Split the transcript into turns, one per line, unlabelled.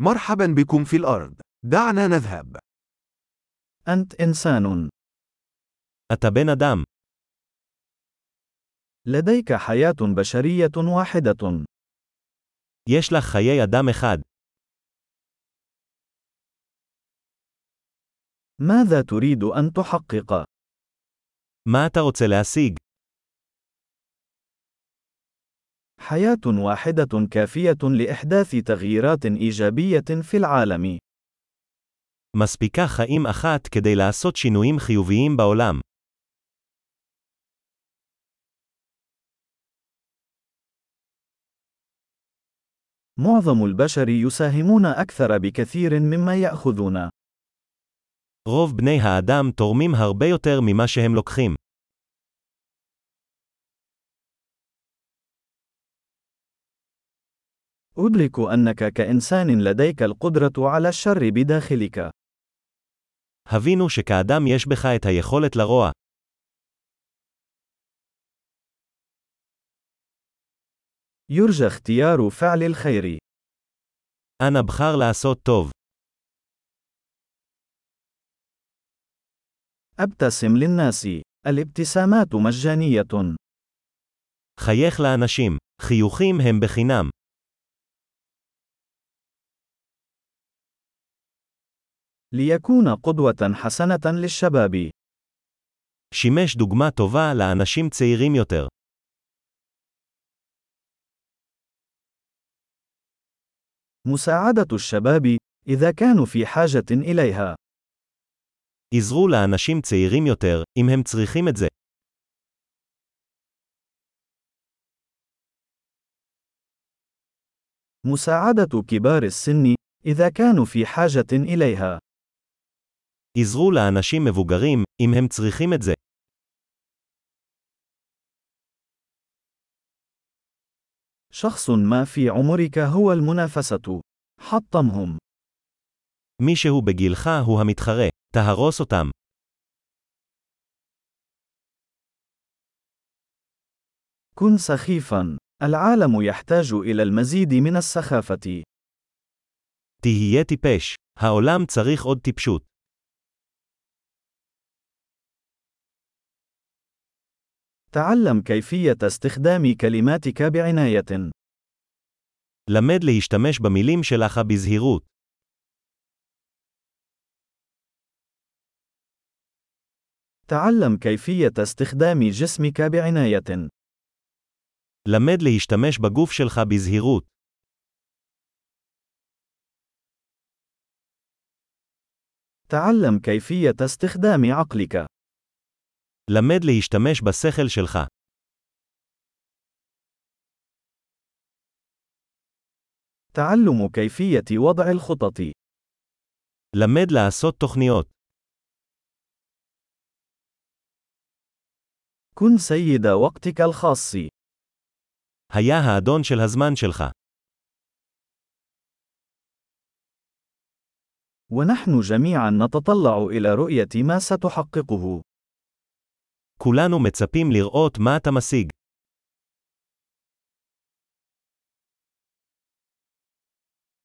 مرحبا بكم في الأرض. دعنا نذهب.
أنت إنسان.
אתה בן אדם.
لديك حياة بشرية واحدة.
יש לך חיי אדם אחד.
ماذا تريد أن تحقق؟
מה אתה רוצה להשיג?
حياة واحدة كافية لإحداث تغييرات إيجابية في العالم.
מספיקה חיים אחת כדי לעשות שינויים חיוביים בעולם.
معظم البشر يساهمون أكثر بكثير مما يأخذون.
רוב בני האדם תורמים הרבה יותר ממה שהם לוקחים.
أدرك أنك كإنسان لديك القدرة على الشر بداخلك.
הבינו שכאדם יש בך את היכולת לרוע.
يرجى اختيار فعل الخير.
אנא בחר לעשות טוב.
أبتسم للناس. الابتسامات مجانية.
חייך לאנשים. חיוכים הם בחינם.
ليكون قدوة حسنة للشباب.
שימש דוגמה טובה לאנשים צעירים יותר.
مساعدة الشباب إذا كانوا في حاجة إليها.
עזרו לאנשים צעירים יותר, אם הם צריכים את זה.
مساعدة كبار السن إذا كانوا في حاجة إليها.
עזרו לאנשים מבוגרים, אם הם צריכים את זה.
شخص ما في عمرك هو المنافسة. حطمهم.
מישהו בגילך הוא המתחרה. תהרוס אותם.
كن سخيفا. العالم يحتاج إلى المزيد من السخافة.
תהיה טיפש. העולם צריך עוד טיפשות.
تعلم كيفية استخدام كلماتك بعناية.
למד להשתמש במילים שלך בזהירות.
تعلم كيفية استخدام جسمك بعناية.
למד להשתמש בגוף שלך בזהירות.
تعلم كيفية استخدام عقلك.
למד להשתמש בשכל שלך.
تعلم كيفية وضع الخطط.
למד לעשות תוכניות.
كن سيد وقتك الخاص.
היה האדון של הזמן שלך.
ونحن جميعا نتطلع إلى رؤية ما ستحققه.
כולנו מצפים לראות מה אתה משיג.